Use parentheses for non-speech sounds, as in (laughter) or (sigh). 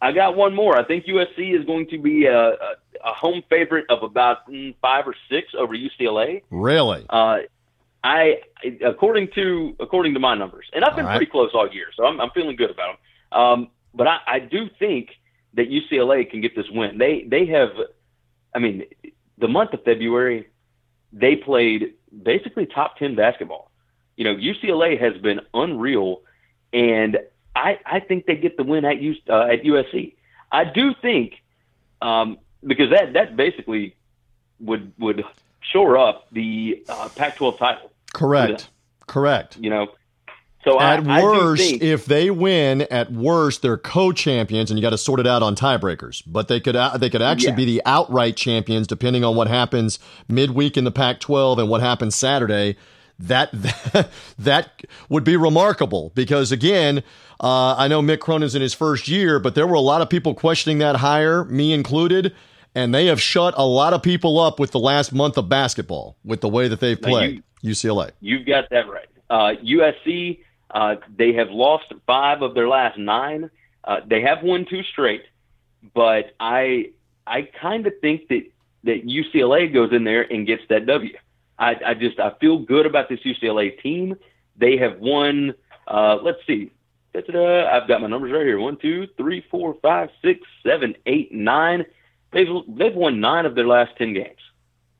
I got one more. I think USC is going to be a, a, a home favorite of about mm, five or six over UCLA. Really? Uh, I, according to according to my numbers, and I've been right. pretty close all year, so I'm, I'm feeling good about them. Um, but I, I do think that UCLA can get this win. They they have, I mean, the month of February, they played basically top ten basketball. You know, UCLA has been unreal, and I I think they get the win at U, uh, at USC. I do think um, because that that basically would would shore up the uh, Pac-12 title. Correct. Correct. You know, so At I worst, think, if they win, at worst they're co-champions, and you got to sort it out on tiebreakers. But they could uh, they could actually Yeah. be the outright champions, depending on what happens midweek in the Pac-12 and what happens Saturday. (laughs) That that would be remarkable because again, uh, I know Mick Cronin's in his first year, but there were a lot of people questioning that hire, me included, and they have shut a lot of people up with the last month of basketball with the way that they've played. UCLA. You've got that right. Uh, USC, uh, they have lost five of their last nine. Uh, they have won two straight, but I I kind of think that that UCLA goes in there and gets that W. I, I just I feel good about this UCLA team. They have won. Uh, let's see. Da-da-da. I've got my numbers right here. One, two, three, four, five, six, seven, eight, nine. They've they've won nine of their last ten games.